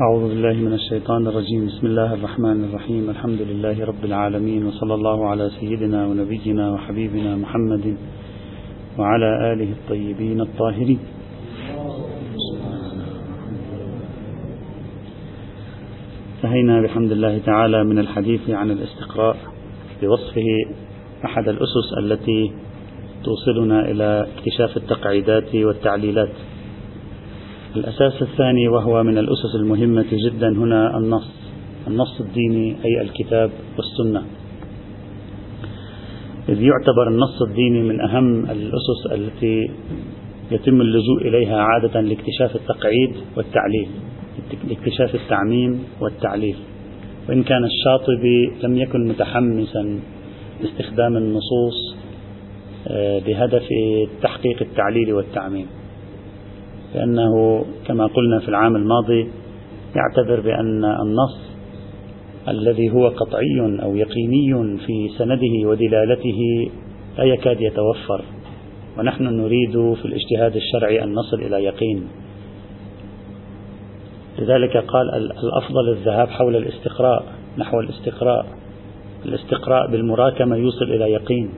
أعوذ بالله من الشيطان الرجيم. بسم الله الرحمن الرحيم. الحمد لله رب العالمين وصلى الله على سيدنا ونبينا وحبيبنا محمد وعلى آله الطيبين الطاهرين. انتهينا بحمد الله تعالى من الحديث عن الاستقراء بوصفه أحد الأسس التي توصلنا إلى اكتشاف التقعيدات والتعليلات. الأساس الثاني وهو من الأسس المهمة جدا هنا النص النص الديني أي الكتاب والسنة. إذ يعتبر النص الديني من أهم الأسس التي يتم اللجوء إليها عادة لاكتشاف التقعيد والتعليل لاكتشاف التعميم والتعليل. وإن كان الشاطبي لم يكن متحمسا لاستخدام النصوص آه، بهدف تحقيق التعليل والتعميم. لأنه كما قلنا في العام الماضي يعتبر بأن النص الذي هو قطعي أو يقيني في سنده ودلالته لا يكاد يتوفر ونحن نريد في الاجتهاد الشرعي أن نصل إلى يقين. لذلك قال الأفضل الذهاب حول الاستقراء نحو الاستقراء. الاستقراء بالمراكمة يوصل إلى يقين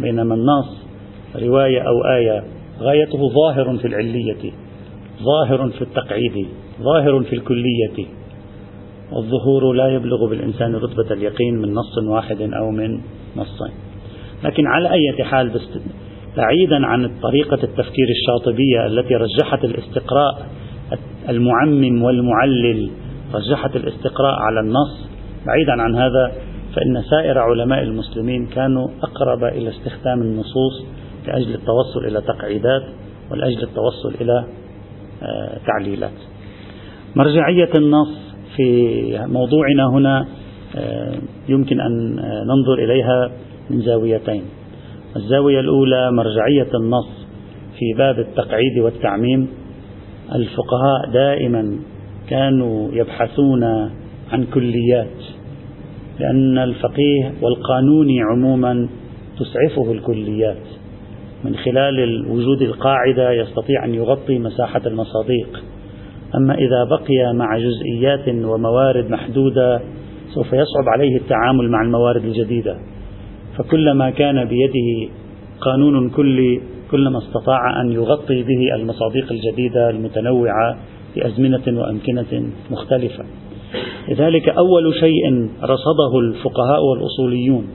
بينما النص رواية أو آية غايته ظاهر في العلية. ظاهر في التقعيد ظاهر في الكلية. والظهور لا يبلغ بالإنسان رتبة اليقين من نص واحد أو من نصين. لكن على أي حال بعيدا عن طريقة التفكير الشاطبية التي رجحت الاستقراء المعمم والمعلل رجحت الاستقراء على النص بعيدا عن هذا فإن سائر علماء المسلمين كانوا أقرب إلى استخدام النصوص لأجل التوصل إلى تقعيدات ولأجل التوصل إلى تعليلات. مرجعية النص في موضوعنا هنا يمكن أن ننظر إليها من زاويتين. الزاوية الأولى مرجعية النص في باب التقعيد والتعميم. الفقهاء دائما كانوا يبحثون عن كليات لأن الفقيه والقانوني عموما تسعفه الكليات. من خلال وجود القاعدة يستطيع أن يغطي مساحة المصاديق. أما إذا بقي مع جزئيات وموارد محدودة سوف يصعب عليه التعامل مع الموارد الجديدة. فكلما كان بيده قانون كلي كلما استطاع أن يغطي به المصاديق الجديدة المتنوعة في أزمنة وأمكنة مختلفة. لذلك أول شيء رصده الفقهاء والأصوليون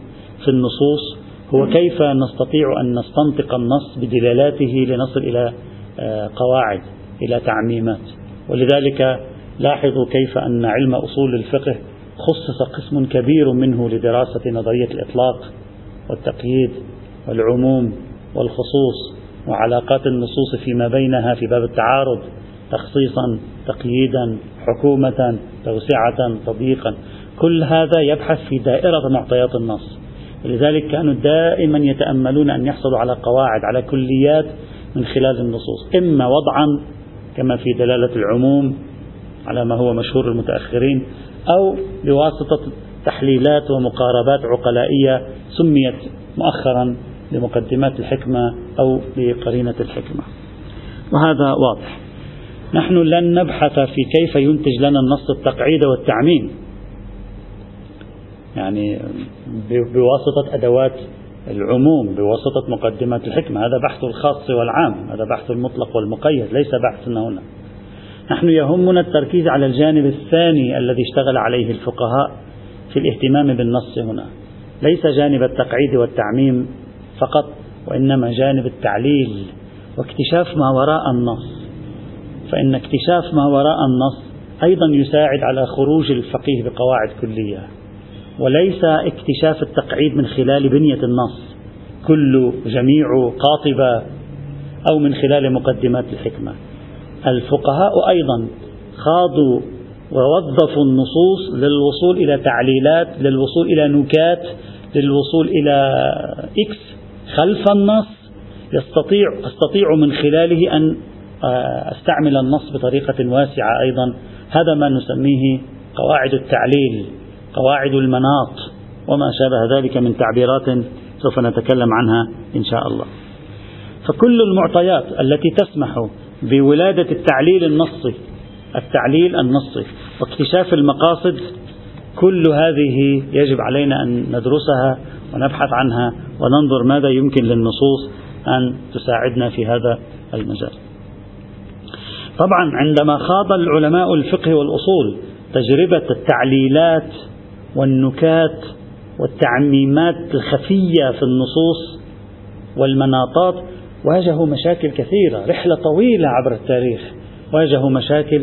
في النصوص هو كيف نستطيع أن نستنطق النص بدلالاته لنصل إلى آه، قواعد إلى تعميمات؟ ولذلك لاحظوا كيف أن علم أصول الفقه خصص قسم كبير منه لدراسة نظرية الإطلاق والتقييد والعموم والخصوص وعلاقات النصوص فيما بينها في باب التعارض تخصيصا تقييدا حكومة توسعة تضييقا كل هذا يبحث في دائرة معطيات النص. لذلك كانوا دائما يتأملون أن يحصلوا على قواعد على كليات من خلال النصوص. إما وضعا كما في دلالة العموم على ما هو مشهور المتأخرين أو بواسطة تحليلات ومقاربات عقلائية سميت مؤخرا بمقدمات الحكمة أو بقرينة الحكمة. وهذا واضح. نحن لن نبحث في كيف ينتج لنا النص التقعيد والتعميم. يعني بواسطة أدوات العموم بواسطة مقدمات الحكمة. هذا بحث الخاص والعام هذا بحث المطلق والمقيد ليس بحثنا هنا نحن يهمنا التركيز على الجانب الثاني الذي اشتغل عليه الفقهاء في الاهتمام بالنص هنا. ليس جانب التقعيد والتعميم فقط وإنما جانب التعليل واكتشاف ما وراء النص. فإن اكتشاف ما وراء النص أيضا يساعد على خروج الفقيه بقواعد كلية. وليس اكتشاف التقعيد من خلال بنية النص كل جميع قاطبة أو من خلال مقدمات الحكمة. الفقهاء أيضا خاضوا ووظفوا النصوص للوصول إلى تعليلات للوصول إلى نكات للوصول إلى إكس خلف النص. يستطيع أستطيع من خلاله أن آه، أستعمل النص بطريقة واسعة أيضا. هذا ما نسميه قواعد التعليل. قواعد المناط وما شابه ذلك من تعبيرات سوف نتكلم عنها إن شاء الله فكل المعطيات التي تسمح بولادة التعليل النصي التعليل النصي واكتشاف المقاصد كل هذه يجب علينا أن ندرسها ونبحث عنها وننظر ماذا يمكن للنصوص أن تساعدنا في هذا المجال. طبعا عندما خاض العلماء الفقه والأصول تجربة التعليلات والنكات والتعميمات الخفية في النصوص والمناطات واجهوا مشاكل كثيرة رحلة طويلة عبر التاريخ واجهوا مشاكل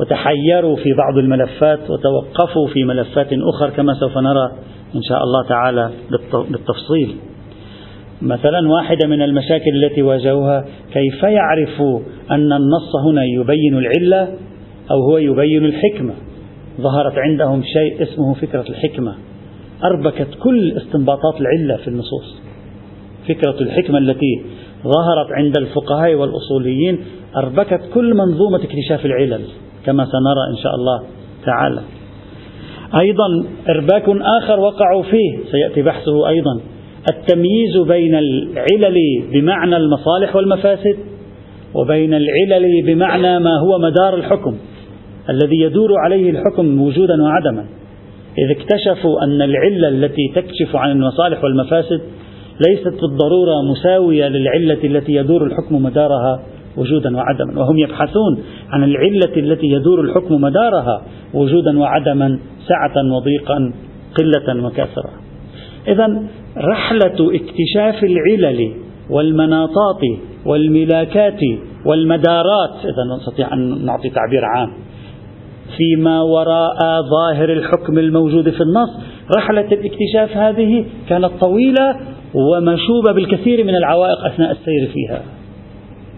وتحيروا في بعض الملفات وتوقفوا في ملفات أخرى كما سوف نرى إن شاء الله تعالى بالتفصيل. مثلا واحدة من المشاكل التي واجهوها كيف يعرف أن النص هنا يبين العلة أو هو يبين الحكمة؟ ظهرت عندهم شيء اسمه فكرة الحكمة. أربكت كل استنباطات العلة في النصوص. فكرة الحكمة التي ظهرت عند الفقهاء والأصوليين أربكت كل منظومة اكتشاف العلل كما سنرى إن شاء الله تعالى. أيضا إرباك آخر وقعوا فيه سيأتي بحثه أيضا التمييز بين العلل بمعنى المصالح والمفاسد وبين العلل بمعنى ما هو مدار الحكم. الذي يدور عليه الحكم وجودا وعدما. إذ اكتشفوا أن العلة التي تكشف عن المصالح والمفاسد ليست بالضرورة مساوية للعلة التي يدور الحكم مدارها وجودا وعدما. وهم يبحثون عن العلة التي يدور الحكم مدارها وجودا وعدما سعة وضيقا قلة وكثرة إذا رحلة اكتشاف العلل والمناطات والملاكات والمدارات إذا نستطيع أن نعطي تعبير عام. فيما وراء ظاهر الحكم الموجود في النص. رحلة الاكتشاف هذه كانت طويلة ومشوبة بالكثير من العوائق أثناء السير فيها.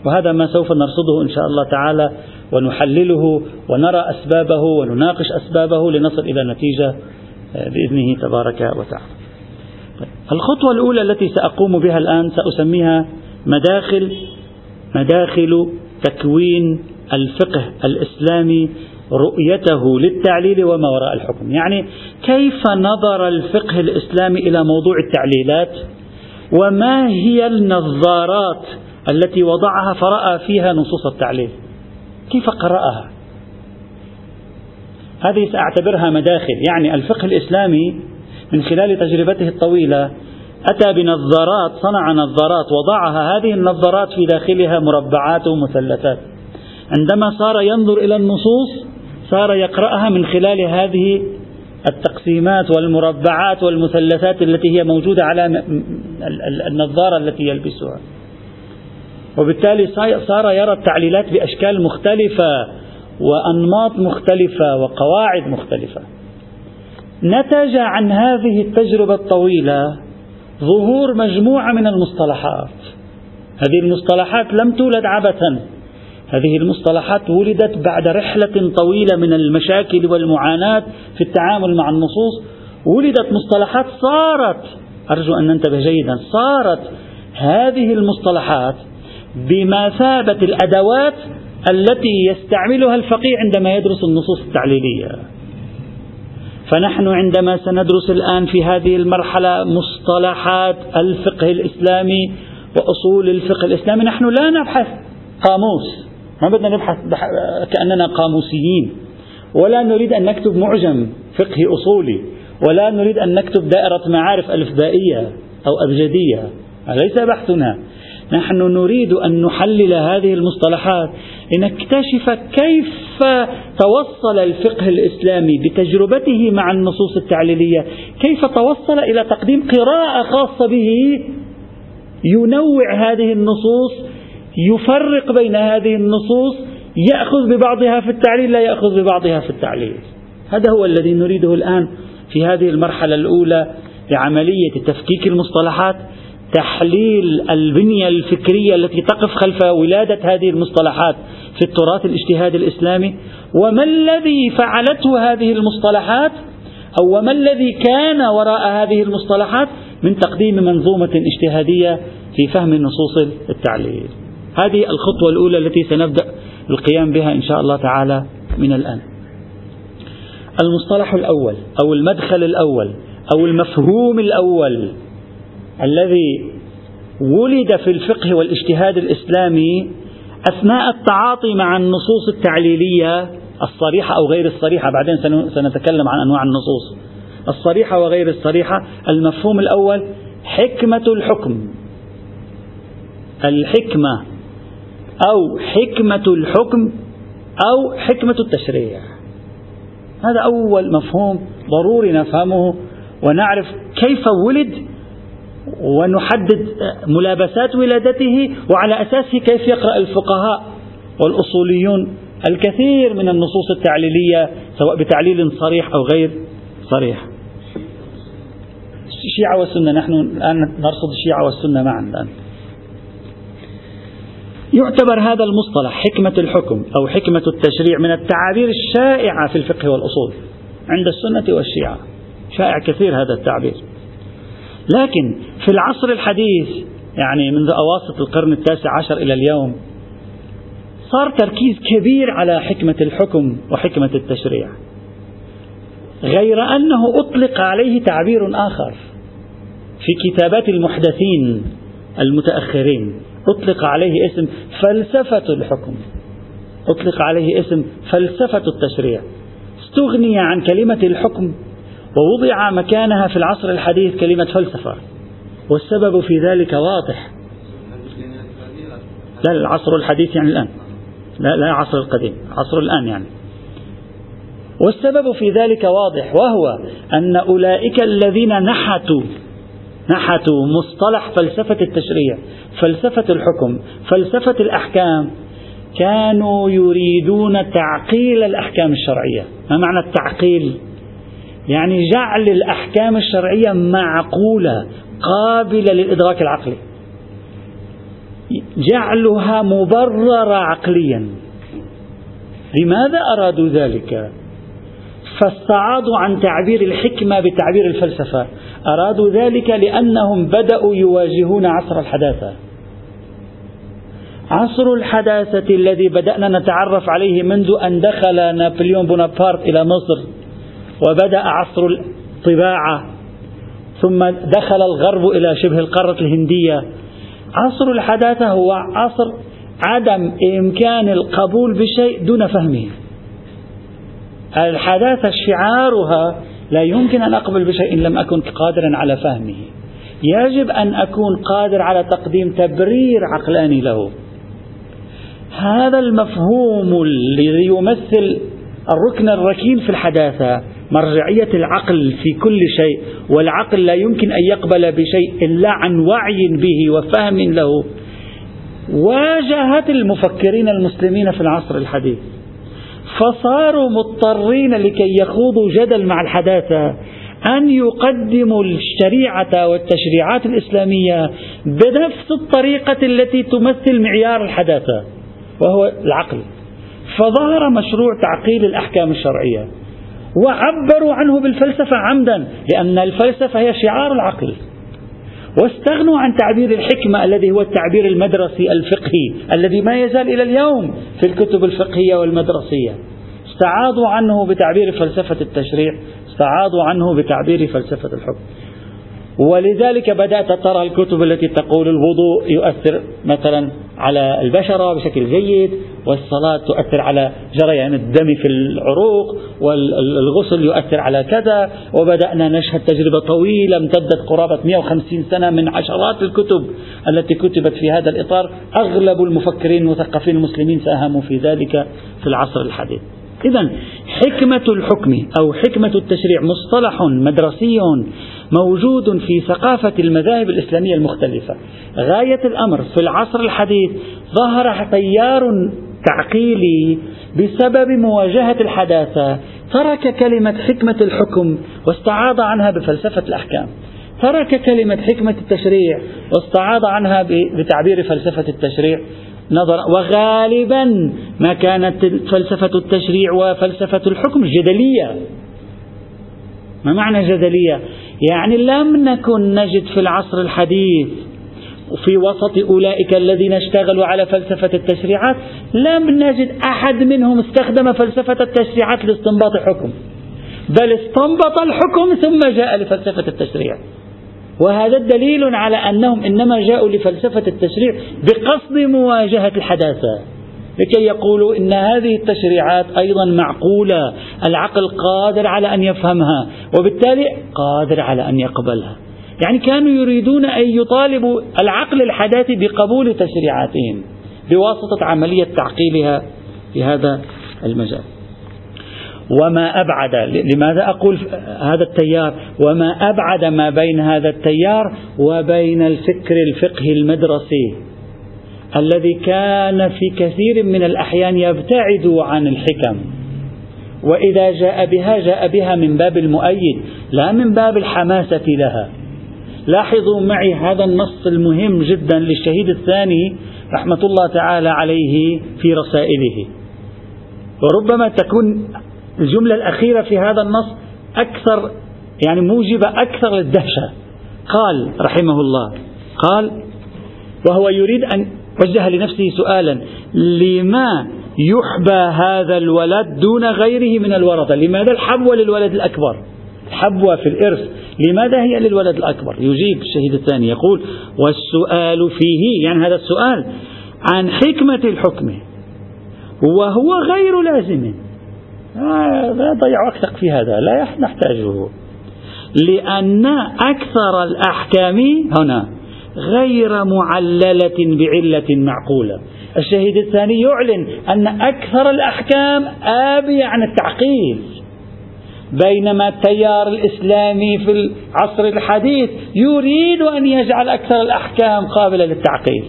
وهذا ما سوف نرصده إن شاء الله تعالى ونحلله ونرى أسبابه ونناقش أسبابه لنصل إلى نتيجة آه، بإذنه تبارك وتعالى. الخطوة الأولى التي سأقوم بها الآن سأسميها مداخل مداخل تكوين الفقه الإسلامي رؤيته للتعليل وما وراء الحكم. يعني كيف نظر الفقه الإسلامي إلى موضوع التعليلات؟ وما هي النظارات التي وضعها فرأى فيها نصوص التعليل؟ كيف قرأها؟ هذه سأعتبرها مداخل. يعني الفقه الإسلامي من خلال تجربته الطويلة أتى بنظارات صنع نظارات وضعها هذه النظارات في داخلها مربعات ومثلثات. عندما صار ينظر إلى النصوص صار يقرأها من خلال هذه التقسيمات والمربعات والمثلثات التي هي موجودة على النظارة التي يلبسها. وبالتالي صار يرى التعليلات بأشكال مختلفة وأنماط مختلفة وقواعد مختلفة. نتج عن هذه التجربة الطويلة ظهور مجموعة من المصطلحات. هذه المصطلحات لم تولد عبثا. هذه المصطلحات ولدت بعد رحلة طويلة من المشاكل والمعاناة في التعامل مع النصوص. ولدت مصطلحات صارت أرجو أن ننتبه جيدا صارت هذه المصطلحات بمثابة الأدوات التي يستعملها الفقيه عندما يدرس النصوص التعليلية. فنحن عندما سندرس الآن في هذه المرحلة مصطلحات الفقه الإسلامي وأصول الفقه الإسلامي نحن لا نبحث قاموس. ما بدنا نبحث كأننا قاموسيين. ولا نريد أن نكتب معجم فقهي أصولي. ولا نريد أن نكتب دائرة معارف ألفبائية أو أبجدية. ليس بحثنا؟ نحن نريد أن نحلل هذه المصطلحات لنكتشف كيف توصل الفقه الإسلامي بتجربته مع النصوص التعليلية. كيف توصل إلى تقديم قراءة خاصة به ينوع هذه النصوص يفرق بين هذه النصوص يأخذ ببعضها في التعليل لا يأخذ ببعضها في التعليل. هذا هو الذي نريده الآن في هذه المرحلة الأولى لعملية تفكيك المصطلحات تحليل البنية الفكرية التي تقف خلف ولادة هذه المصطلحات في التراث الاجتهادي الإسلامي. وما الذي فعلته هذه المصطلحات؟ أو ما الذي كان وراء هذه المصطلحات؟ من تقديم منظومة اجتهادية في فهم نصوص التعليل. هذه الخطوة الأولى التي سنبدأ القيام بها إن شاء الله تعالى من الآن. المصطلح الأول أو المدخل الأول أو المفهوم الأول الذي ولد في الفقه والاجتهاد الإسلامي أثناء التعاطي مع النصوص التعليلية الصريحة أو غير الصريحة بعدين سنتكلم عن أنواع النصوص. الصريحة وغير الصريحة المفهوم الأول حكمة الحكم. الحكمة أو حكمة الحكم أو حكمة التشريع. هذا أول مفهوم ضروري نفهمه ونعرف كيف ولد ونحدد ملابسات ولادته وعلى أساسه كيف يقرأ الفقهاء والأصوليون الكثير من النصوص التعليلية سواء بتعليل صريح أو غير صريح. الشيعة والسنة نحن الآن نرصد الشيعة والسنة معا الآن. يعتبر هذا المصطلح حكمة الحكم أو حكمة التشريع من التعابير الشائعة في الفقه والأصول عند السنة والشيعة. شائع كثير هذا التعبير. لكن في العصر الحديث يعني منذ أواسط القرن التاسع عشر إلى اليوم صار تركيز كبير على حكمة الحكم وحكمة التشريع. غير أنه أطلق عليه تعبير آخر في كتابات المحدثين المتأخرين. أطلق عليه اسم فلسفة الحكم. أطلق عليه اسم فلسفة التشريع. استغني عن كلمة الحكم ووضع مكانها في العصر الحديث كلمة فلسفة. والسبب في ذلك واضح. لا العصر الحديث يعني الآن. لا لا العصر القديم عصر الآن يعني. والسبب في ذلك واضح وهو أن أولئك الذين نحتوا نحتوا مصطلح فلسفة التشريع فلسفة الحكم فلسفة الأحكام. كانوا يريدون تعقيل الأحكام الشرعية. ما معنى التعقيل؟ يعني جعل الأحكام الشرعية معقولة قابلة للإدراك العقلي. جعلها مبررة عقليا. لماذا أرادوا ذلك؟ فاستعاضوا عن تعبير الحكمة بتعبير الفلسفة. أرادوا ذلك لأنهم بدأوا يواجهون عصر الحداثة. عصر الحداثة الذي بدأنا نتعرف عليه منذ أن دخل نابليون بونابرت إلى مصر وبدأ عصر الطباعة ثم دخل الغرب إلى شبه القارة الهندية. عصر الحداثة هو عصر عدم إمكان القبول بشيء دون فهمه. الحداثة شعارها لا يمكن أن أقبل بشيء لم أكن قادرا على فهمه. يجب أن أكون قادر على تقديم تبرير عقلاني له. هذا المفهوم الذي يمثل الركن الركين في الحداثة مرجعية العقل في كل شيء والعقل لا يمكن أن يقبل بشيء إلا عن وعي به وفهم له. واجهت المفكرين المسلمين في العصر الحديث. فصاروا مضطرين لكي يخوضوا جدل مع الحداثة أن يقدموا الشريعة والتشريعات الإسلامية بنفس الطريقة التي تمثل معيار الحداثة وهو العقل. فظهر مشروع تعقيل الأحكام الشرعية وعبروا عنه بالفلسفة عمدا لأن الفلسفة هي شعار العقل. واستغنوا عن تعبير الحكمة الذي هو التعبير المدرسي الفقهي الذي ما يزال إلى اليوم في الكتب الفقهية والمدرسية. استعاضوا عنه بتعبير فلسفة التشريع استعاضوا عنه بتعبير فلسفة الحكم. ولذلك بدأت ترى الكتب التي تقول الوضوء يؤثر مثلا على البشرة بشكل جيد والصلاة تؤثر على جريان الدم في العروق والغسل يؤثر على كذا وبدأنا نشهد تجربة طويلة امتدت قرابة 150 سنة من عشرات الكتب التي كتبت في هذا الإطار. أغلب المفكرين المثقفين المسلمين سأهموا في ذلك في العصر الحديث. إذا حكمة الحكم أو حكمة التشريع مصطلح مدرسي موجود في ثقافة المذاهب الإسلامية المختلفة. غاية الأمر في العصر الحديث ظهر تيار تعقيلي بسبب مواجهة الحداثة ترك كلمة حكمة الحكم واستعاض عنها بفلسفة الأحكام. ترك كلمة حكمة التشريع واستعاض عنها بتعبير فلسفة التشريع. نظر. وغالبا ما كانت فلسفة التشريع وفلسفة الحكم جدلية. ما معنى جدلية؟ يعني لم نكن نجد في العصر الحديث وفي وسط أولئك الذين اشتغلوا على فلسفة التشريعات لم نجد أحد منهم استخدم فلسفة التشريعات لاستنباط حكم. بل استنبط الحكم ثم جاء لفلسفة التشريع. وهذا دليل على أنهم إنما جاءوا لفلسفة التشريع بقصد مواجهة الحداثة. لكي يقولوا إن هذه التشريعات أيضا معقولة العقل قادر على أن يفهمها وبالتالي قادر على أن يقبلها. يعني كانوا يريدون أن يطالبوا العقل الحداثي بقبول تشريعاتهم بواسطة عملية تعقيلها في هذا المجال. وما أبعد لماذا أقول هذا التيار؟ وما أبعد ما بين هذا التيار وبين الفكر الفقهي المدرسي الذي كان في كثير من الأحيان يبتعد عن الحكم. وإذا جاء بها جاء بها من باب المؤيد لا من باب الحماسة لها. لاحظوا معي هذا النص المهم جدا للشهيد الثاني رحمة الله تعالى عليه في رسائله. وربما تكون الجملة الأخيرة في هذا النص أكثر يعني موجبة أكثر للدهشة. قال رحمه الله قال وهو يريد أن وجه لنفسه سؤالا لما يحبى هذا الولد دون غيره من الورثة؟ لماذا الحبوة للولد الأكبر؟ الحبوة في الإرث لماذا هي للولد الأكبر؟ يجيب الشهيد الثاني يقول والسؤال فيه يعني هذا السؤال عن حكمة الحكم وهو غير لازم. لا ضيع وقتك في هذا لا نحتاجه. لأن أكثر الأحكام هنا غير معللة بعلة معقولة. الشهيد الثاني يعلن أن أكثر الأحكام آبية عن التعقيل بينما التيار الإسلامي في العصر الحديث يريد أن يجعل أكثر الأحكام قابلة للتعقيل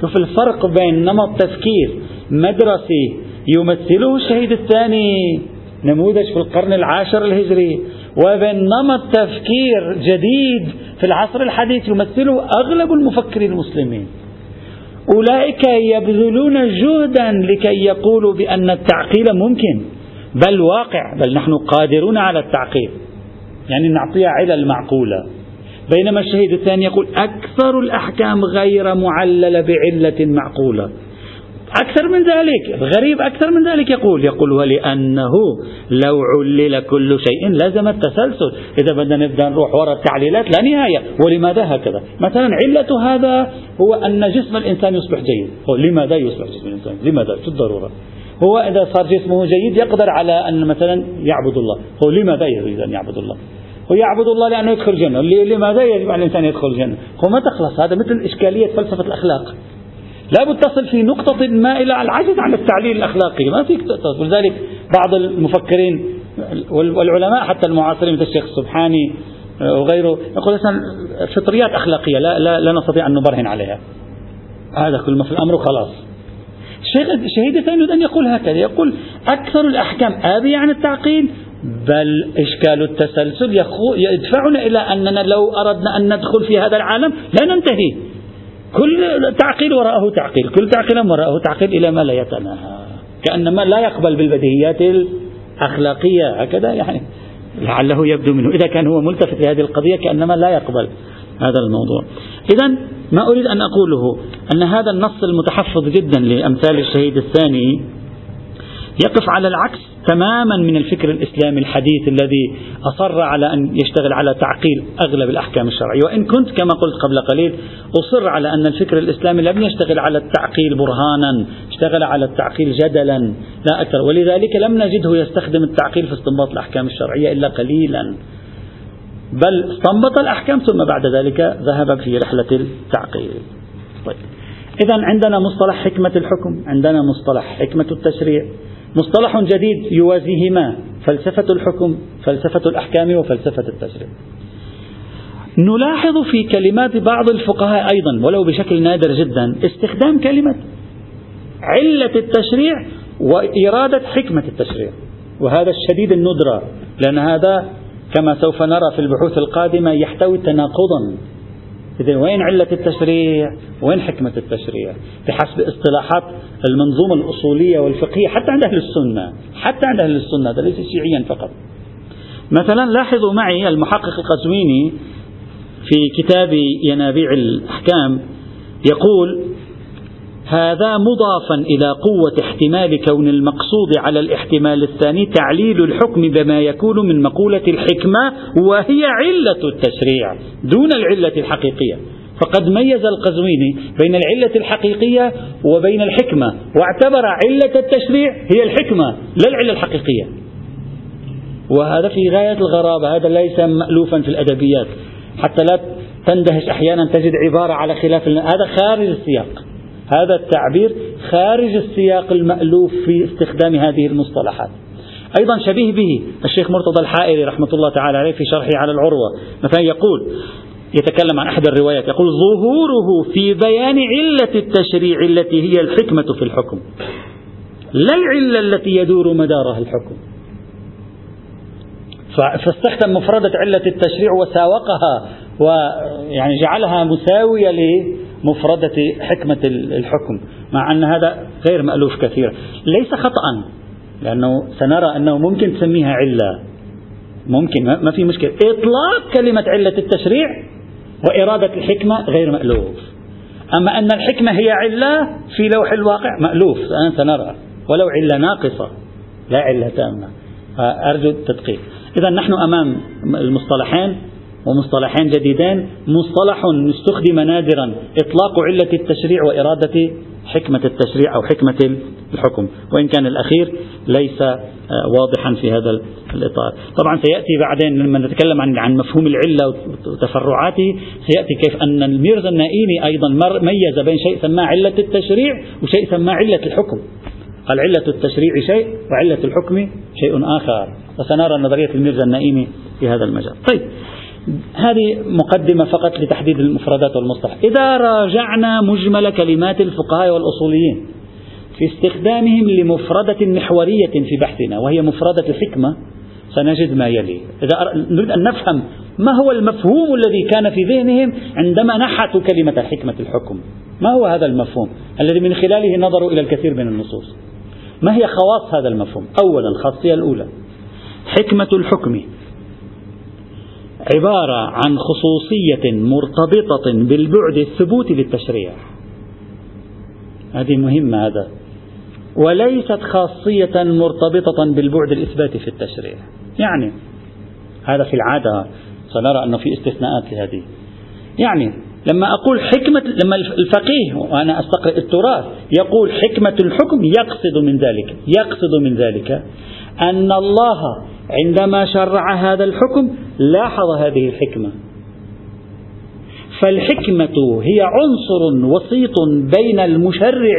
شوف الفرق بين نمط تفكير مدرسي يمثله الشهيد الثاني نموذج في القرن العاشر الهجري. وبين نمط تفكير جديد في العصر الحديث يمثله أغلب المفكرين المسلمين. أولئك يبذلون جهدا لكي يقولوا بأن التعقيل ممكن بل واقع بل نحن قادرون على التعقيد يعني نعطيها علل معقولة. بينما الشهيد الثاني يقول أكثر الأحكام غير معللة بعلة معقولة. أكثر من ذلك غريب أكثر من ذلك يقول يقول ولأنه لو علل كل شيء لازم التسلسل. إذا بدنا نبدأ نروح وراء التعليلات لا نهاية ولماذا هكذا؟ مثلا علة هذا هو أن جسم الإنسان يصبح جيد. لماذا يصبح جسم الإنسان؟ لماذا؟ شو الضرورة. هو إذا صار جسمه جيد يقدر على أن مثلا يعبد الله. هو لماذا يريد أن يعبد الله؟ هو يعبد الله لأنه يدخل الجنة. لماذا يجب على الإنسان يدخل الجنة؟ هو ما تخلص. هذا مثل إشكالية فلسفة الأخلاق. لابد تصل في نقطة ما إلى العجز عن التعليل الأخلاقي. ما فيك ولذلك بعض المفكرين والعلماء حتى المعاصرين مثل الشيخ السبحاني آه، وغيره يقول مثلا فطريات أخلاقية لا, لا, لا نستطيع أن نبرهن عليها. هذا كل ما في الأمر الشهيد الثاني يريد أن يقول هكذا. يقول أكثر الأحكام آبية عن التعقيد بل إشكال التسلسل يدفعنا إلى أننا لو أردنا أن ندخل في هذا العالم لا ننتهي. كل تعقيل وراءه تعقيل كل تعقيل وراءه تعقيل إلى ما لا يتناهى. كأنما لا يقبل بالبديهيات الأخلاقية هكذا يعني لعله يبدو منه. إذا كان هو ملتفت لهذه القضية كأنما لا يقبل هذا الموضوع. إذا ما أريد أن أقوله أن هذا النص المتحفظ جدا لأمثال الشهيد الثاني يقف على العكس تماما من الفكر الإسلامي الحديث الذي أصر على أن يشتغل على تعقيل أغلب الأحكام الشرعية. وإن كنت كما قلت قبل قليل أصر على أن الفكر الإسلامي لم يشتغل على التعقيل برهانا اشتغل على التعقيل جدلا لا أكثر. ولذلك لم نجده يستخدم التعقيل في استنباط الأحكام الشرعية إلا قليلا. بل استنبط الأحكام ثم بعد ذلك ذهب في رحلة التعقيل. طيب. إذا عندنا مصطلح حكمة الحكم عندنا مصطلح حكمة التشريع. مصطلح جديد يوازيهما فلسفة الحكم فلسفة الأحكام وفلسفة التشريع نلاحظ في كلمات بعض الفقهاء أيضا ولو بشكل نادر جدا استخدام كلمة علة التشريع وإرادة حكمة التشريع. وهذا الشديد الندرة لأن هذا كما سوف نرى في البحوث القادمة يحتوي تناقضا إذا وين علة التشريع؟ وين حكمة التشريع؟ بحسب اصطلاحات المنظومة الأصولية والفقهية حتى عند أهل السنة حتى عند أهل السنة هذا ليس شيعيا فقط. مثلا لاحظوا معي المحقق القزويني في كتاب ينابيع الأحكام يقول هذا مضافا إلى قوة احتمال كون المقصود على الاحتمال الثاني تعليل الحكم بما يكون من مقولة الحكمة وهي علة التشريع دون العلة الحقيقية. فقد ميز القزويني بين العلة الحقيقية وبين الحكمة واعتبر علة التشريع هي الحكمة لا العلة الحقيقية. وهذا في غاية الغرابة هذا ليس مألوفا في الأدبيات. حتى لا تندهش أحيانا تجد عبارة على خلاف هذا خارج السياق. هذا التعبير خارج السياق المألوف في استخدام هذه المصطلحات. أيضا شبيه به الشيخ مرتضى الحائري رحمة الله تعالى عليه في شرحه على العروة. مثلا يقول يتكلم عن أحد الروايات يقول ظهوره في بيان علة التشريع التي هي الحكمة في الحكم لا العلة التي يدور مدارها الحكم. فاستخدم مفردة علة التشريع وساوقها ويعني جعلها مساوية لمفردة حكمة الحكم مع أن هذا غير مألوف كثيرا. ليس خطأ لأنه سنرى أنه ممكن تسميها علة. ممكن ما في مشكلة. إطلاق كلمة علة التشريع وإرادة الحكمة غير مألوف. أما أن الحكمة هي علة في لوح الواقع مألوف. سنرى. ولو علة ناقصة لا علة تامة. أرجو التدقيق. إذا نحن أمام المصطلحين. ومصطلحين جديدين. مصطلح استخدم نادرا. إطلاق علة التشريع وإرادة حكمة التشريع أو حكمة الحكم. وإن كان الأخير ليس آه، واضحا في هذا الإطار. طبعا سيأتي بعدين لما نتكلم عن عن مفهوم العلة وتفرعاته سيأتي كيف أن الميرزا النائيني أيضا ميز بين شيء سماه علة التشريع وشيء سماه علة الحكم. قال علة التشريع شيء وعلة الحكم شيء آخر؟ وسنرى نظرية الميرزا النائمي في هذا المجال. طيب هذه مقدمة فقط لتحديد المفردات والمصطلح. إذا راجعنا مجمل كلمات الفقهاء والأصوليين في استخدامهم لمفردة محورية في بحثنا وهي مفردة الحكمة سنجد ما يلي. إذا نريد أن نفهم ما هو المفهوم الذي كان في ذهنهم عندما نحتوا كلمة حكمة الحكم. ما هو هذا المفهوم الذي من خلاله نظروا إلى الكثير من النصوص؟ ما هي خواص هذا المفهوم؟ أولا الخاصية الأولى حكمة الحكم. عبارة عن خصوصية مرتبطة بالبعد الثبوتي للتشريع هذه مهمة هذا. وليست خاصية مرتبطة بالبعد الإثباتي في التشريع. يعني هذا في العادة سنرى أنه في استثناءات لهذه يعني لما أقول حكمة لما الفقيه وأنا أستقرأ التراث يقول حكمة الحكم يقصد من ذلك يقصد من ذلك أن الله عندما شرع هذا الحكم لاحظ هذه الحكمة. فالحكمة هي عنصر وسيط بين المشرع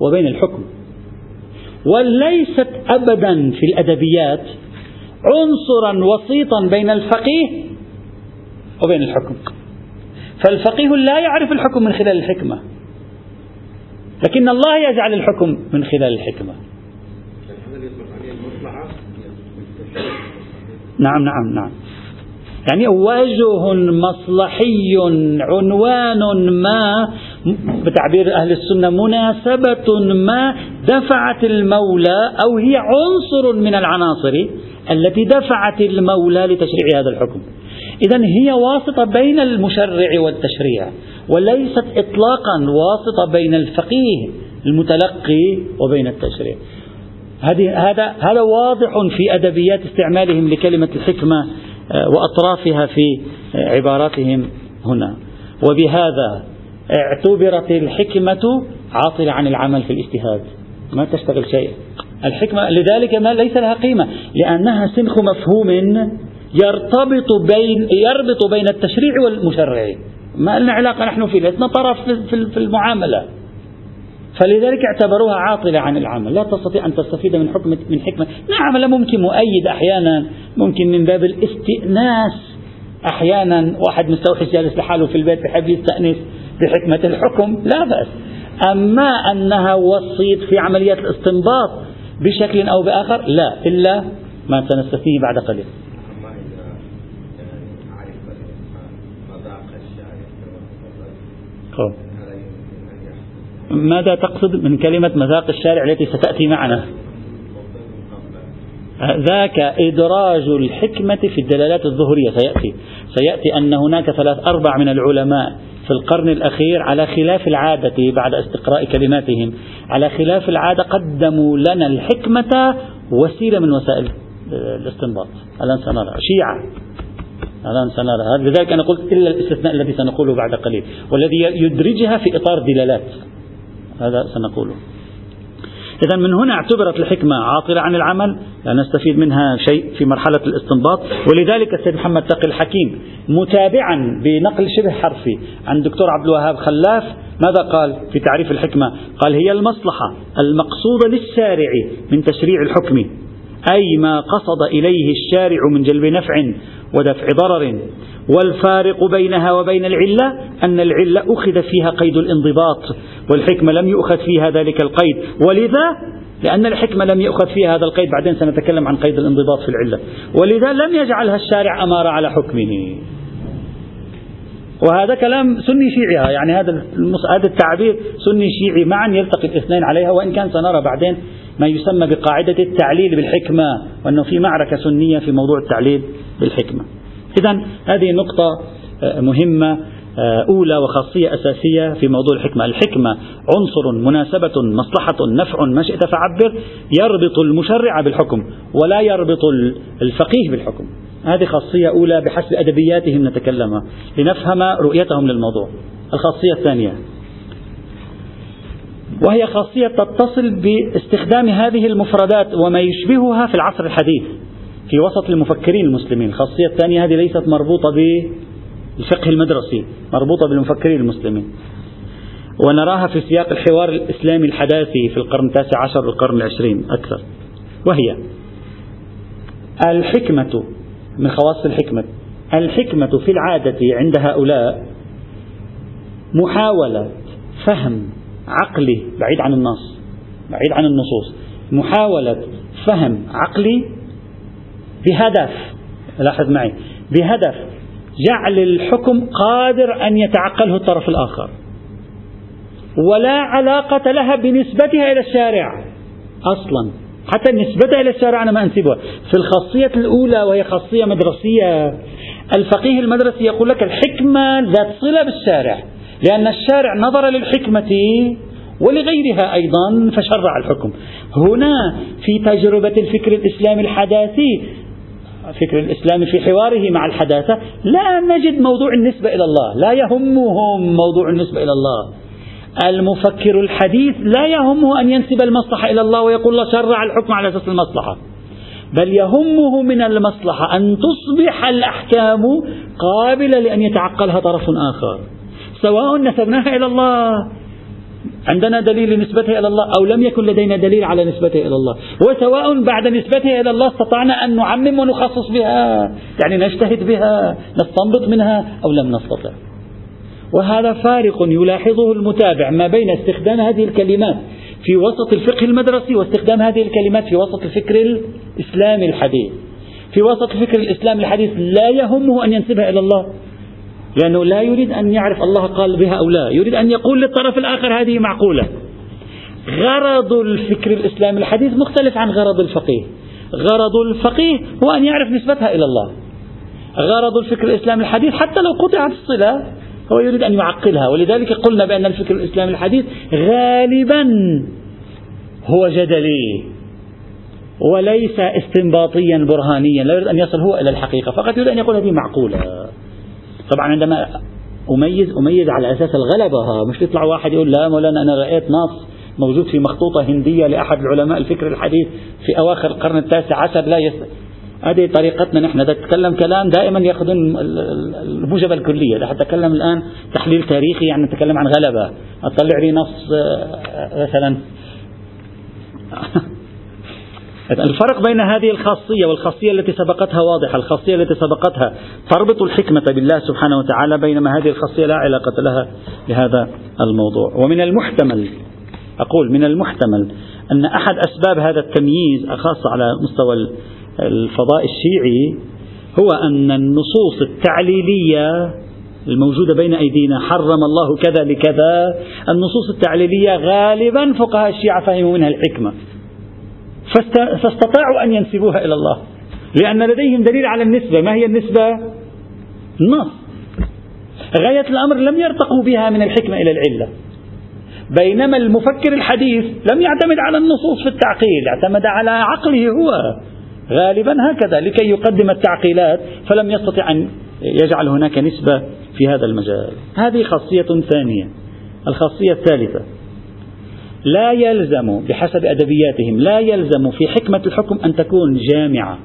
وبين الحكم. وليست أبدا في الأدبيات عنصرا وسيطا بين الفقيه وبين الحكم. فالفقيه لا يعرف الحكم من خلال الحكمة. لكن الله يجعل الحكم من خلال الحكمة. نعم نعم نعم. يعني وجه مصلحي عنوان ما بتعبير أهل السنة مناسبة ما دفعت المولى أو هي عنصر من العناصر التي دفعت المولى لتشريع هذا الحكم. إذا هي واسطة بين المشرع والتشريع وليست إطلاقا واسطة بين الفقيه المتلقي وبين التشريع. هذه هذا هذا واضح في أدبيات استعمالهم لكلمة الحكمة آه، وأطرافها في آه، عباراتهم هنا. وبهذا اعتبرت الحكمة عاطلة عن العمل في الاجتهاد. ما تشتغل شيء الحكمة لذلك ما ليس لها قيمة لأنها سنخ مفهوم يرتبط بين يربط بين التشريع والمشرع. ما لنا علاقة نحن فيه لسنا طرف في المعاملة. فلذلك اعتبروها عاطلة عن العمل. لا تستطيع أن تستفيد من حكمة من حكمة. نعم ممكن مؤيد أحيانا ممكن من باب الاستئناس. أحيانا واحد مستوحش جالس لحاله في البيت بحب يستأنس بحكمة الحكم لا بأس. أما أنها وسيط في عمليات الاستنباط بشكل أو بآخر لا إلا ما سنستثنيه بعد قليل. ماذا تقصد من كلمة مذاق الشارع التي ستأتي معنا؟ ذاك إدراج الحكمة في الدلالات الظهرية. سيأتي. سيأتي أن هناك ثلاث أربع من العلماء في القرن الأخير على خلاف العادة بعد استقراء كلماتهم. على خلاف العادة قدموا لنا الحكمة وسيلة من وسائل الاستنباط. الآن سنرى. شيعة. الآن سنرى. لذلك أنا قلت إلا الاستثناء الذي سنقوله بعد قليل. والذي يدرجها في إطار دلالات. هذا سنقوله. إذا من هنا اعتبرت الحكمة عاطلة عن العمل لا نستفيد منها شيء في مرحلة الاستنباط. ولذلك السيد محمد تقي الحكيم متابعا بنقل شبه حرفي عن دكتور عبد الوهاب خلاف ماذا قال في تعريف الحكمة؟ قال هي المصلحة المقصودة للشارع من تشريع الحكم أي ما قصد إليه الشارع من جلب نفع ودفع ضرر. والفارق بينها وبين العلة أن العلة أخذ فيها قيد الانضباط والحكمة لم يؤخذ فيها ذلك القيد. ولذا؟ لأن الحكمة لم يؤخذ فيها هذا القيد. بعدين سنتكلم عن قيد الانضباط في العلة. ولذا لم يجعلها الشارع أمارة على حكمه. وهذا كلام سني شيعي. يعني هذا هذا التعبير سني شيعي. معا يلتقي الاثنين عليها وإن كان سنرى بعدين ما يسمى بقاعدة التعليل بالحكمة وأنه في معركة سنية في موضوع التعليل بالحكمة. اذا هذه نقطة آه، مهمة آه، أولى وخاصية أساسية في موضوع الحكمة. الحكمة عنصر مناسبة مصلحة نفع ما شئت فعبر يربط المشرع بالحكم ولا يربط الفقيه بالحكم. هذه خاصية أولى بحسب أدبياتهم نتكلم لنفهم رؤيتهم للموضوع. الخاصية الثانية وهي خاصية تتصل باستخدام هذه المفردات وما يشبهها في العصر الحديث. في وسط المفكرين المسلمين الخاصية الثانية هذه ليست مربوطة بالفقه المدرسي مربوطة بالمفكرين المسلمين. ونراها في سياق الحوار الإسلامي الحداثي في القرن التاسع عشر والقرن العشرين أكثر. وهي الحكمة من خواص الحكمة الحكمة في العادة عند هؤلاء محاولة فهم عقلي بعيد عن النص بعيد عن النصوص محاولة فهم عقلي بهدف لاحظ معي بهدف جعل الحكم قادر أن يتعقله الطرف الآخر. ولا علاقة لها بنسبتها إلى الشارع أصلا. حتى نسبتها إلى الشارع أنا ما أنسبها. في الخاصية الأولى وهي خاصية مدرسية الفقيه المدرسي يقول لك الحكمة ذات صلة بالشارع لأن الشارع نظر للحكمة ولغيرها أيضا فشرع الحكم. هنا في تجربة الفكر الإسلامي الحداثي فكر الإسلام في حواره مع الحداثة لا نجد موضوع النسبة إلى الله لا يهمهم موضوع النسبة إلى الله. المفكر الحديث لا يهمه أن ينسب المصلحة إلى الله ويقول الله شرع الحكم على أساس المصلحة بل يهمه من المصلحة أن تصبح الأحكام قابلة لأن يتعقلها طرف آخر. سواء نسبناها إلى الله عندنا دليل لنسبتها إلى الله أو لم يكن لدينا دليل على نسبتها إلى الله. وسواء بعد نسبتها إلى الله استطعنا أن نعمم ونخصص بها. يعني نجتهد بها نستنبط منها أو لم نستطع. وهذا فارق يلاحظه المتابع ما بين استخدام هذه الكلمات في وسط الفقه المدرسي واستخدام هذه الكلمات في وسط الفكر الإسلامي الحديث. في وسط الفكر الإسلامي الحديث لا يهمه أن ينسبها إلى الله. لأنه لا يريد أن يعرف الله قال بها أو لا. يريد أن يقول للطرف الآخر هذه معقولة. غرض الفكر الإسلامي الحديث مختلف عن غرض الفقيه. غرض الفقيه هو أن يعرف نسبتها إلى الله. غرض الفكر الإسلامي الحديث حتى لو قطعت الصلة هو يريد أن يعقلها. ولذلك قلنا بأن الفكر الإسلامي الحديث غالبا هو جدلي. وليس استنباطيا برهانيا. لا يريد أن يصل هو إلى الحقيقة. فقط يريد أن يقول هذه معقولة. طبعا عندما أميز أميز على أساس الغلبة ها مش يطلع واحد يقول لا مولانا أنا رأيت نص موجود في مخطوطة هندية لأحد العلماء الفكر الحديث في أواخر القرن التاسع عشر لا يس... هذه طريقتنا نحن. نتكلم كلام دائما ياخذون الموجبة الكلية. إذا أتكلم الآن تحليل تاريخي يعني نتكلم عن غلبة. أطلع لي نص آه، مثلا. الفرق بين هذه الخاصية والخاصية التي سبقتها واضحة الخاصية التي سبقتها تربط الحكمة بالله سبحانه وتعالى بينما هذه الخاصية لا علاقة لها بهذا الموضوع. ومن المحتمل أقول من المحتمل أن أحد أسباب هذا التمييز خاصة على مستوى الفضاء الشيعي هو أن النصوص التعليلية الموجودة بين أيدينا حرم الله كذا لكذا النصوص التعليلية غالبا فقهاء الشيعة فهموا منها الحكمة. فاستطاعوا أن ينسبوها إلى الله. لأن لديهم دليل على النسبة. ما هي النسبة؟ النص. غاية الأمر لم يرتقوا بها من الحكمة إلى العلة. بينما المفكر الحديث لم يعتمد على النصوص في التعقيل اعتمد على عقله هو. غالبا هكذا لكي يقدم التعقيلات فلم يستطع أن يجعل هناك نسبة في هذا المجال. هذه خاصية ثانية الخاصية الثالثة. لا يلزم بحسب أدبياتهم لا يلزم في حكمة الحكم أن تكون جامعة.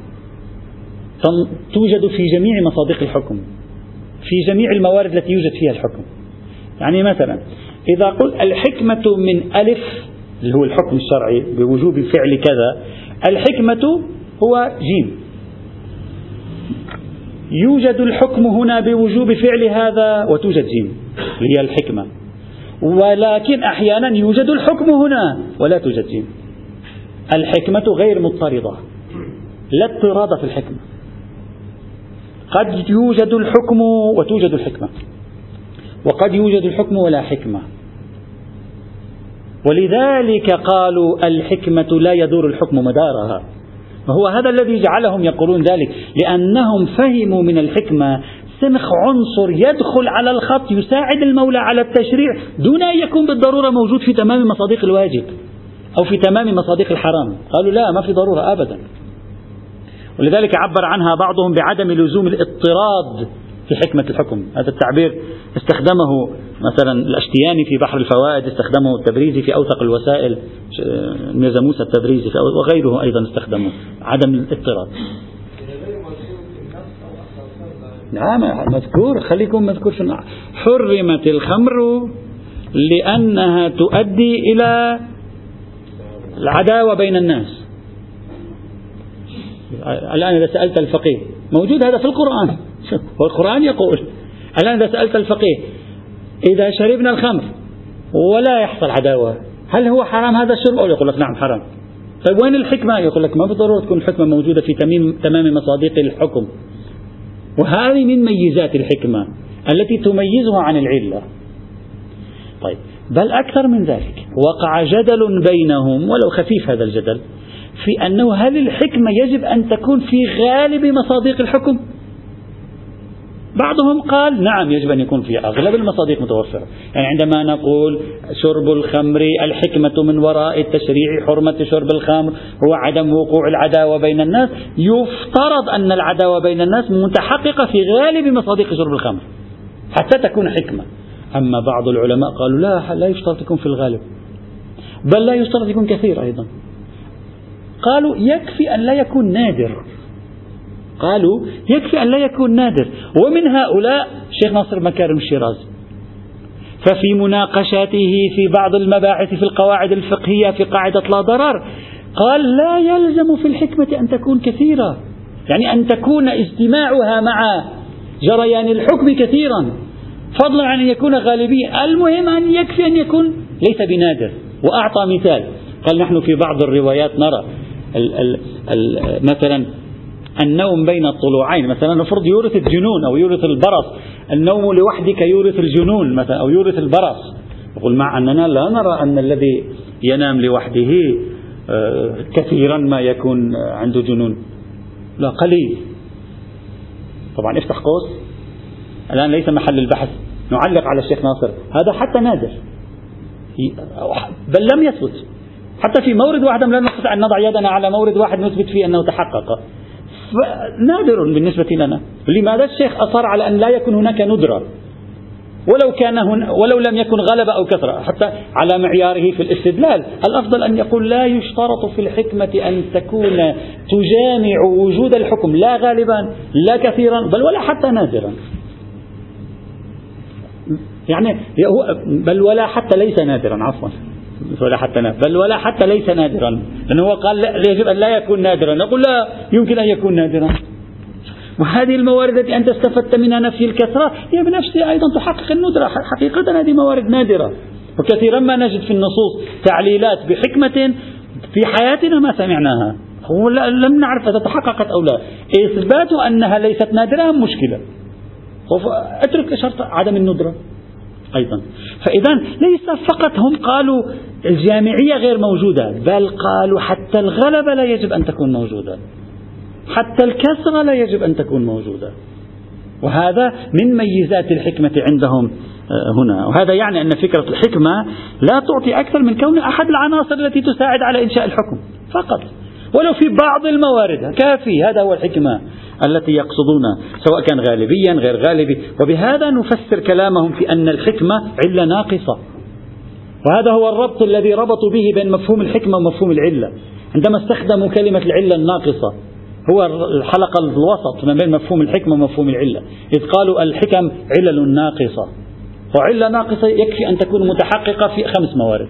توجد في جميع مصادق الحكم في جميع الموارد التي يوجد فيها الحكم. يعني مثلا إذا قلت الحكمة من ألف اللي هو الحكم الشرعي بوجوب فعل كذا الحكمة هو جيم. يوجد الحكم هنا بوجوب فعل هذا وتوجد جيم هي الحكمة. ولكن أحيانا يوجد الحكم هنا ولا توجد جيم الحكمة غير مضطردة لا اضطراد في الحكمة. قد يوجد الحكم وتوجد الحكمة. وقد يوجد الحكم ولا حكمة. ولذلك قالوا الحكمة لا يدور الحكم مدارها. وهو هذا الذي جعلهم يقولون ذلك لأنهم فهموا من الحكمة سنخ عنصر يدخل على الخط يساعد المولى على التشريع دون أن يكون بالضرورة موجود في تمام مصادق الواجب أو في تمام مصادق الحرام. قالوا لا ما في ضرورة أبدا. ولذلك عبر عنها بعضهم بعدم لزوم الاضطراد في حكمة الحكم. هذا التعبير استخدمه مثلا الأشتياني في بحر الفوائد استخدمه التبريزي في أوثق الوسائل ميرزا موسى التبريزي وغيره أيضا استخدمه عدم الاضطراد. نعم مذكور. خليكم مذكور النار حرمت الخمر لأنها تؤدي إلى العداوة بين الناس. الآن إذا سألت الفقيه موجود هذا في القرآن. والقرآن يقول الآن إذا سألت الفقيه إذا شربنا الخمر ولا يحصل عداوة هل هو حرام هذا الشرب؟ أو يقول لك نعم حرام. طيب وين الحكمة؟ يقول لك ما بالضرورة تكون الحكمة موجودة في تمام, تمام مصادق الحكم. وهذه من ميزات الحكمة التي تميزها عن العلة. طيب بل أكثر من ذلك وقع جدل بينهم ولو خفيف هذا الجدل في أنه هل الحكمة يجب أن تكون في غالب مصادق الحكم؟ بعضهم قال نعم يجب أن يكون في أغلب المصادق متوفرة. يعني عندما نقول شرب الخمر الحكمة من وراء التشريع حرمة شرب الخمر هو عدم وقوع العداوة بين الناس يفترض أن العداوة بين الناس متحققة في غالب مصادق شرب الخمر حتى تكون حكمة. أما بعض العلماء قالوا لا لا يشترط يكون في الغالب. بل لا يشترط يكون كثير أيضا. قالوا يكفي أن لا يكون نادر. قالوا يكفي أن لا يكون نادر. ومن هؤلاء شيخ ناصر مكارم الشيرازي. ففي مناقشاته في بعض المباحث في القواعد الفقهية في قاعدة لا ضرر قال لا يلزم في الحكمة أن تكون كثيرة. يعني أن تكون اجتماعها مع جريان الحكم كثيرا. فضلا عن أن يكون غالبيا المهم أن يكفي أن يكون ليس بنادر. وأعطى مثال. قال نحن في بعض الروايات نرى ال ال ال مثلا النوم بين الطلوعين مثلا نفرض يورث الجنون أو يورث البرص النوم لوحدك يورث الجنون مثلا أو يورث البرص. يقول مع أننا لا نرى أن الذي ينام لوحده آه، كثيرا ما يكون عنده جنون. لا قليل. طبعا افتح قوس. الآن ليس محل البحث. نعلق على الشيخ ناصر. هذا حتى نادر. بل لم يثبت. حتى في مورد واحد لا نستطيع أن نضع يدنا على مورد واحد نثبت فيه أنه تحقق. نادر بالنسبة لنا. لماذا الشيخ أصر على أن لا يكون هناك ندرة؟ ولو كان هن ولو لم يكن غلبة أو كثرة حتى على معياره في الاستدلال. الأفضل أن يقول لا يشترط في الحكمة أن تكون تجامع وجود الحكم. لا غالبا لا كثيرا بل ولا حتى نادرا. يعني بل ولا حتى ليس نادرا عفوا. ولا حتى نادر بل ولا حتى ليس نادرا. لأنه هو قال يجب أن لا يكون نادرا. نقول لا يمكن أن يكون نادرا. وهذه الموارد التي أنت استفدت منها نفي الكثرة هي بنفسها أيضا تحقق الندرة. حقيقة هذه موارد نادرة. وكثيرا ما نجد في النصوص تعليلات بحكمة في حياتنا ما سمعناها. لم نعرف إذا تحققت أو لا. إثبات أنها ليست نادرة مشكلة. أترك شرط عدم الندرة. أيضا. فإذا ليس فقط هم قالوا الجامعية غير موجودة بل قالوا حتى الغلبة لا يجب أن تكون موجودة. حتى الكسرة لا يجب أن تكون موجودة. وهذا من ميزات الحكمة عندهم آه، هنا. وهذا يعني أن فكرة الحكمة لا تعطي أكثر من كون أحد العناصر التي تساعد على إنشاء الحكم فقط. ولو في بعض الموارد كافي هذا هو الحكمة. التي يقصدونها سواء كان غالبيا غير غالبي وبهذا نفسر كلامهم في أن الحكمة علة ناقصة. وهذا هو الربط الذي ربطوا به بين مفهوم الحكمة ومفهوم العلة. عندما استخدموا كلمة العلة الناقصة هو الحلقة الوسط ما بين مفهوم الحكمة ومفهوم العلة. إذ قالوا الحكم علل ناقصة. وعلة ناقصة يكفي أن تكون متحققة في خمس موارد.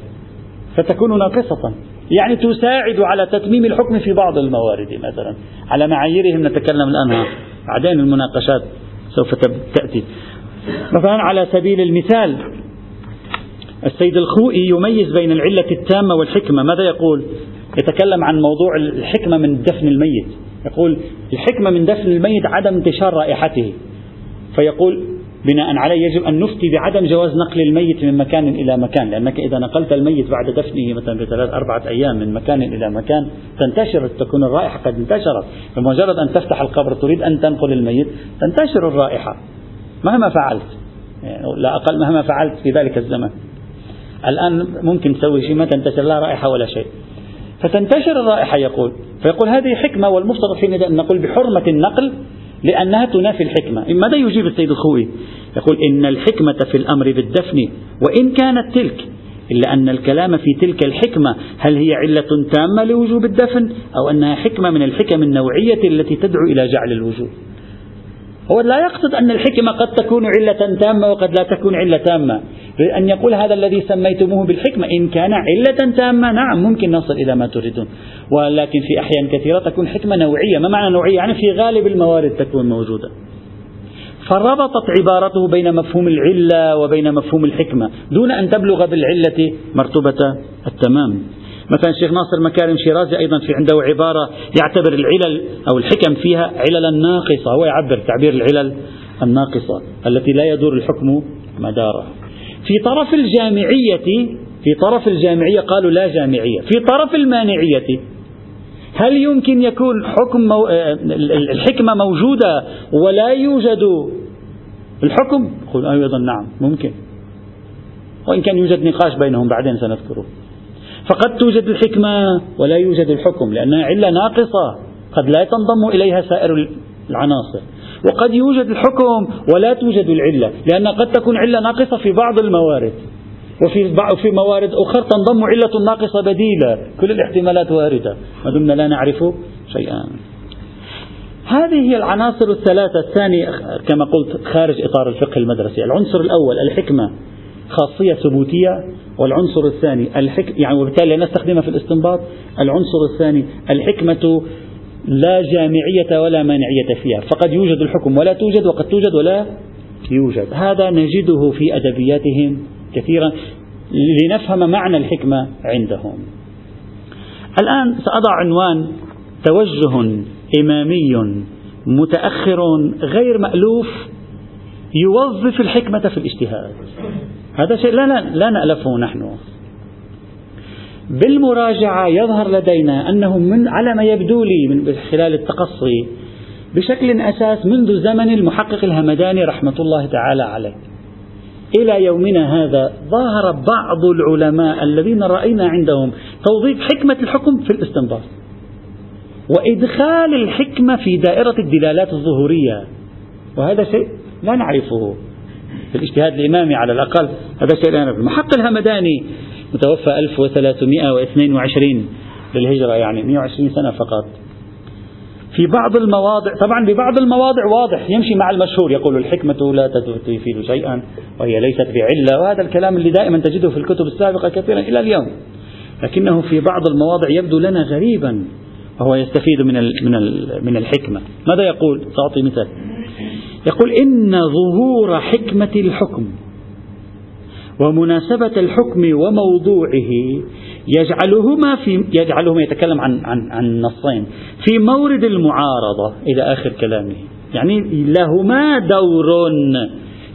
فتكون ناقصة. يعني تساعد على تتميم الحكم في بعض الموارد مثلا. على معاييرهم نتكلم الآن. بعدين المناقشات سوف تأتي. مثلا على سبيل المثال السيد الخوئي يميز بين العلة التامة والحكمة. ماذا يقول؟ يتكلم عن موضوع الحكمة من دفن الميت. يقول الحكمة من دفن الميت عدم انتشار رائحته. فيقول بناء عليه يجب أن نفتي بعدم جواز نقل الميت من مكان إلى مكان لأنك إذا نقلت الميت بعد دفنه مثلا بثلاث أربعة أيام من مكان إلى مكان تنتشر تكون الرائحة قد انتشرت. بمجرد أن تفتح القبر تريد أن تنقل الميت تنتشر الرائحة. مهما فعلت يعني لا أقل مهما فعلت في ذلك الزمن. الآن ممكن تسوي شيء ما تنتشر لا رائحة ولا شيء. فتنتشر الرائحة يقول. فيقول هذه حكمة والمفترض حينئذ أن نقول بحرمة النقل لأنها تنافي الحكمة. ماذا يجيب السيد الخوي؟ يقول إن الحكمة في الأمر بالدفن وإن كانت تلك إلا أن الكلام في تلك الحكمة هل هي علة تامة لوجوب الدفن أو أنها حكمة من الحكم النوعية التي تدعو إلى جعل الوجوب؟ هو لا يقصد أن الحكمة قد تكون علة تامة وقد لا تكون علة تامة. أن يقول هذا الذي سميتموه بالحكمة إن كان علة تامة نعم ممكن نصل إلى ما تريدون. ولكن في أحيان كثيرة تكون حكمة نوعية. ما معنى نوعية؟ يعني في غالب الموارد تكون موجودة. فربطت عبارته بين مفهوم العلة وبين مفهوم الحكمة. دون أن تبلغ بالعلة مرتبة التمام. مثلا الشيخ ناصر مكارم شيرازي أيضا في عنده عبارة يعتبر العلل أو الحكم فيها عللا ناقصة. هو يعبر تعبير العلل الناقصة التي لا يدور الحكم مدارها. في طرف الجامعية في طرف الجامعية قالوا لا جامعية. في طرف المانعية هل يمكن يكون حكم مو... آه، الحكمة موجودة ولا يوجد الحكم؟ يقول أيضا نعم ممكن. وإن كان يوجد نقاش بينهم بعدين سنذكره. فقد توجد الحكمة ولا يوجد الحكم لأنها علة ناقصة قد لا تنضم إليها سائر العناصر. وقد يوجد الحكم ولا توجد العلة لأن قد تكون علة ناقصة في بعض الموارد. وفي في موارد أخرى تنضم علة ناقصة بديلة كل الاحتمالات واردة. ما دمنا لا نعرف شيئا. هذه هي العناصر الثلاثة. الثانية كما قلت خارج إطار الفقه المدرسي. العنصر الأول الحكمة. خاصية ثبوتية والعنصر الثاني الحك... يعني وبالتالي نستخدمها في الاستنباط العنصر الثاني الحكمة لا جامعية ولا مانعية فيها فقد يوجد الحكم ولا توجد وقد توجد ولا يوجد. هذا نجده في أدبياتهم كثيرا لنفهم معنى الحكمة عندهم. الآن سأضع عنوان توجه إمامي متأخر غير مألوف يوظف الحكمة في الاجتهاد. هذا شيء لا, لا, نألفه نحن. بالمراجعة يظهر لدينا أنه من على ما يبدو لي من خلال التقصي بشكل أساس منذ زمن المحقق الهمداني رحمة الله تعالى عليه. إلى يومنا هذا ظهر بعض العلماء الذين رأينا عندهم توظيف حكمة الحكم في الاستنباط. وإدخال الحكمة في دائرة الدلالات الظهورية. وهذا شيء لا نعرفه. الاجتهاد الإمامي على الأقل هذا شيء لا نعرفه. المحقق الهمداني متوفى 1322 للهجرة يعني 120 سنة فقط. في بعض المواضع طبعا ببعض المواضع واضح يمشي مع المشهور يقول الحكمة لا تفيد شيئا وهي ليست بعلة وهذا الكلام اللي دائما تجده في الكتب السابقة كثيرا إلى اليوم. لكنه في بعض المواضع يبدو لنا غريبا وهو يستفيد من من من الحكمة. ماذا يقول؟ سأعطي مثال. يقول إن ظهور حكمة الحكم ومناسبة الحكم وموضوعه يجعلهما في يجعلهما يتكلم عن عن عن نصين في مورد المعارضة إلى آخر كلامه. يعني لهما دور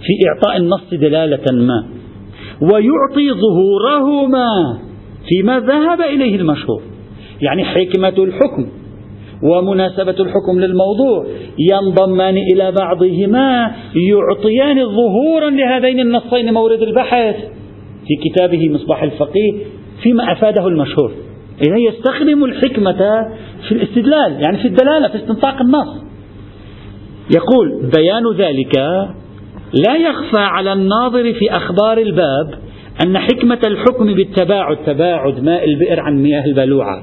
في إعطاء النص دلالة ما. ويعطي ظهورهما فيما ذهب إليه المشهور. يعني حكمة الحكم. ومناسبة الحكم للموضوع ينضمان إلى بعضهما يعطيان ظهورا لهذين النصين مورد البحث. في كتابه مصباح الفقيه فيما أفاده المشهور. إذا يستخدم الحكمة في الاستدلال يعني في الدلالة في استنطاق النص. يقول بيان ذلك لا يخفى على الناظر في أخبار الباب أن حكمة الحكم بالتباعد تباعد ماء البئر عن مياه البلوعة.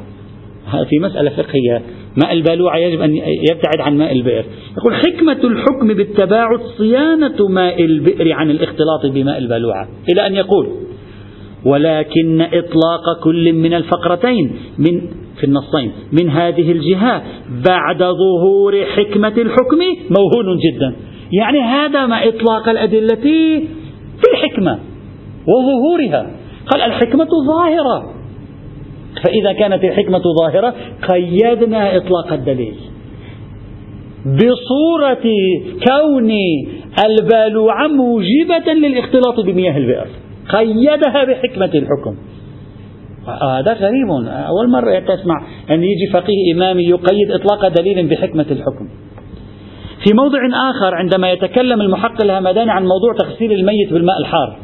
في مسألة فقهية. ماء البلوعة يجب أن يبتعد عن ماء البئر. يقول حكمة الحكم بالتباعد صيانة ماء البئر عن الاختلاط بماء البلوعة إلى أن يقول ولكن إطلاق كل من الفقرتين من في النصين من هذه الجهة بعد ظهور حكمة الحكم موهون جدا. يعني هذا ما إطلاق الأدلة في الحكمة وظهورها. قال الحكمة ظاهرة. فإذا كانت الحكمة ظاهرة قيدنا إطلاق الدليل. بصورة كون البالوعة موجبة للاختلاط بمياه البئر. قيدها بحكمة الحكم. هذا غريب. أول مرة تسمع أن يجي فقيه إمامي يقيد إطلاق دليل بحكمة الحكم. في موضع آخر عندما يتكلم المحقق الهمداني عن موضوع تغسيل الميت بالماء الحار.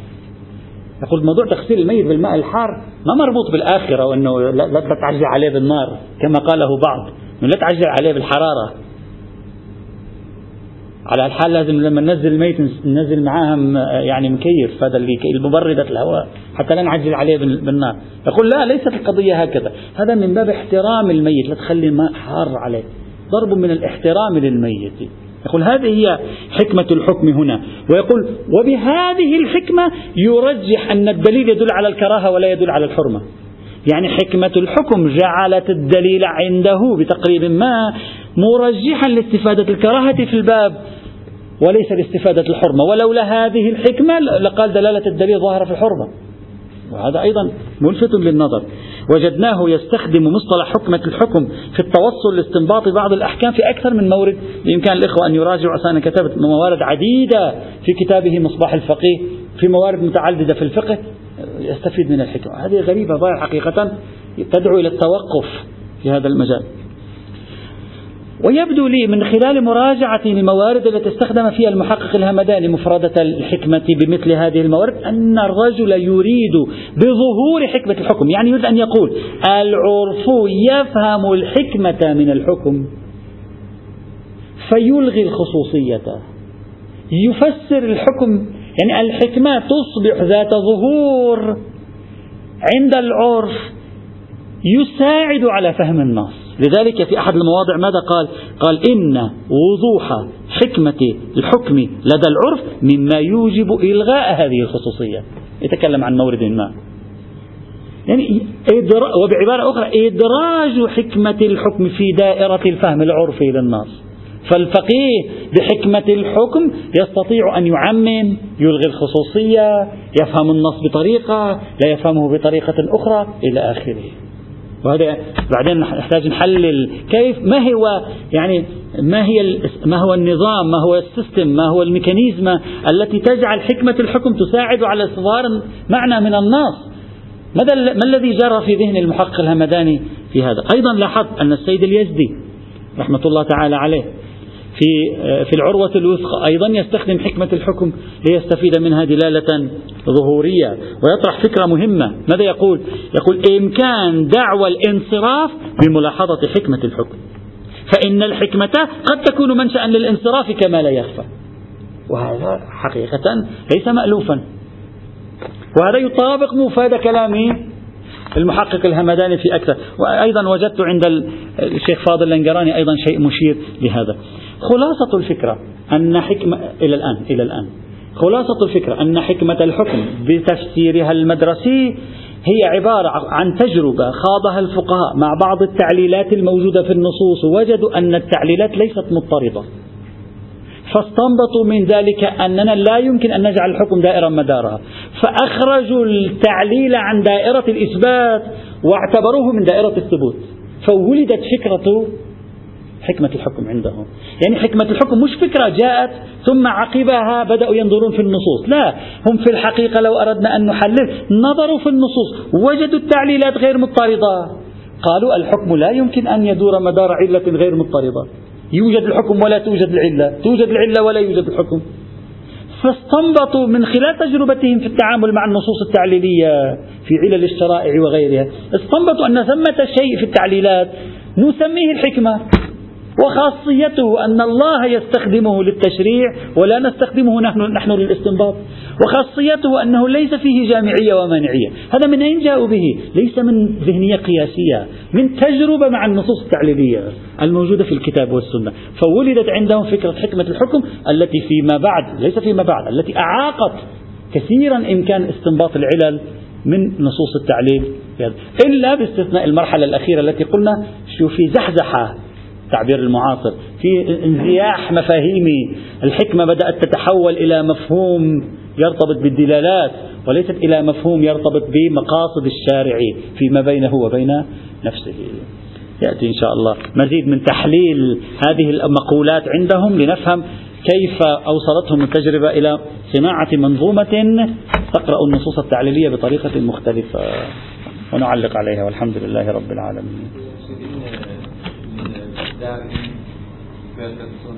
يقول موضوع تغسيل الميت بالماء الحار ما مربوط بالآخرة وأنه لا تعجل عليه بالنار كما قاله بعض لا تعجل عليه بالحرارة. على الحال لازم لما ننزل الميت ننزل معاها يعني مكيف هذا اللي المبردة الهواء حتى لا نعجل عليه بالنار. يقول لا ليست القضية هكذا. هذا من باب احترام الميت لا تخلي الماء حار عليه. ضرب من الاحترام للميت. يقول هذه هي حكمة الحكم هنا. ويقول وبهذه الحكمة يرجح أن الدليل يدل على الكراهة ولا يدل على الحرمة. يعني حكمة الحكم جعلت الدليل عنده بتقريب ما مرجحا لاستفادة الكراهة في الباب وليس لاستفادة الحرمة. ولولا هذه الحكمة لقال دلالة الدليل ظاهرة في الحرمة. وهذا أيضا ملفت للنظر. وجدناه يستخدم مصطلح حكمة الحكم في التوصل لاستنباط بعض الأحكام في أكثر من مورد. بإمكان الإخوة أن يراجعوا أنا كتبت موارد عديدة في كتابه مصباح الفقيه في موارد متعددة في الفقه. يستفيد من الحكمة. هذه غريبة ضايع حقيقة. تدعو إلى التوقف في هذا المجال. ويبدو لي من خلال مراجعة الموارد التي استخدم فيها المحقق الهمداني مفردة الحكمة بمثل هذه الموارد أن الرجل يريد بظهور حكمة الحكم. يعني يريد أن يقول العرف يفهم الحكمة من الحكم. فيلغي الخصوصية. يفسر الحكم. يعني الحكمة تصبح ذات ظهور عند العرف يساعد على فهم النص. لذلك في أحد المواضع ماذا قال؟ قال إن وضوح حكمة الحكم لدى العرف مما يوجب إلغاء هذه الخصوصية. يتكلم عن مورد ما. يعني وبعبارة أخرى إدراج حكمة الحكم في دائرة الفهم العرفي للنص فالفقيه بحكمة الحكم يستطيع أن يعمم يلغي الخصوصية يفهم النص بطريقة لا يفهمه بطريقة أخرى إلى آخره. وهذا بعدين نحتاج نحلل كيف ما هو يعني ما هي ما هو النظام ما هو ال system ما هو ال mechanism التي تجعل حكمة الحكم تساعد على إصدار معنى من النص؟ ماذا ما الذي جرى في ذهن المحقق الهمداني في هذا؟ أيضا لاحظت أن السيد اليزدي رحمة الله تعالى عليه في في العروة الوثقى. أيضا يستخدم حكمة الحكم ليستفيد منها دلالة ظهورية ويطرح فكرة مهمة. ماذا يقول؟ يقول إمكان دعوى الانصراف بملاحظة حكمة الحكم. فإن الحكمة قد تكون منشأ للانصراف كما لا يخفى. وهذا حقيقة ليس مألوفا. وهذا يطابق مفاد كلام المحقق الهمداني في أكثر. وأيضا وجدت عند الشيخ فاضل الأنقراني أيضا شيء مشير لهذا. خلاصة الفكرة أن حكمة إلى الآن إلى الآن. خلاصة الفكرة أن حكمة الحكم بتفسيرها المدرسي هي عبارة عن تجربة خاضها الفقهاء مع بعض التعليلات الموجودة في النصوص. وجدوا أن التعليلات ليست مضطردة فاستنبطوا من ذلك أننا لا يمكن أن نجعل الحكم دائرا مدارها. فأخرجوا التعليل عن دائرة الإثبات واعتبروه من دائرة الثبوت. فولدت فكرة حكمة الحكم عندهم. يعني حكمة الحكم مش فكرة جاءت ثم عقبها بدأوا ينظرون في النصوص. لا هم في الحقيقة لو أردنا أن نحلل نظروا في النصوص. وجدوا التعليلات غير مضطردة قالوا الحكم لا يمكن أن يدور مدار علة غير مضطردة يوجد الحكم ولا توجد العلة. توجد العلة ولا يوجد الحكم. فاستنبطوا من خلال تجربتهم في التعامل مع النصوص التعليلية في علل الشرائع وغيرها. استنبطوا أن ثمة شيء في التعليلات نسميه الحكمة. وخاصيته أن الله يستخدمه للتشريع ولا نستخدمه نحن, نحن للاستنباط. وخاصيته أنه ليس فيه جامعية ومانعية. هذا من أين جاءوا به؟ ليس من ذهنية قياسية من تجربة مع النصوص التعليلية الموجودة في الكتاب والسنة. فولدت عندهم فكرة حكمة الحكم التي فيما بعد ليس فيما بعد التي أعاقت كثيرا إمكان استنباط العلل من نصوص التعليل إلا باستثناء المرحلة الأخيرة التي قلنا شو في زحزحة التعبير المعاصر في انزياح مفاهيمي الحكمة بدأت تتحول إلى مفهوم يرتبط بالدلالات وليست إلى مفهوم يرتبط بمقاصد الشارع فيما بينه وبين نفسه. يأتي إن شاء الله مزيد من تحليل هذه المقولات عندهم لنفهم كيف أوصلتهم التجربة إلى صناعة منظومة تقرأ النصوص التعليلية بطريقة مختلفة. ونعلق عليها والحمد لله رب العالمين. sozusagen gehört dazu.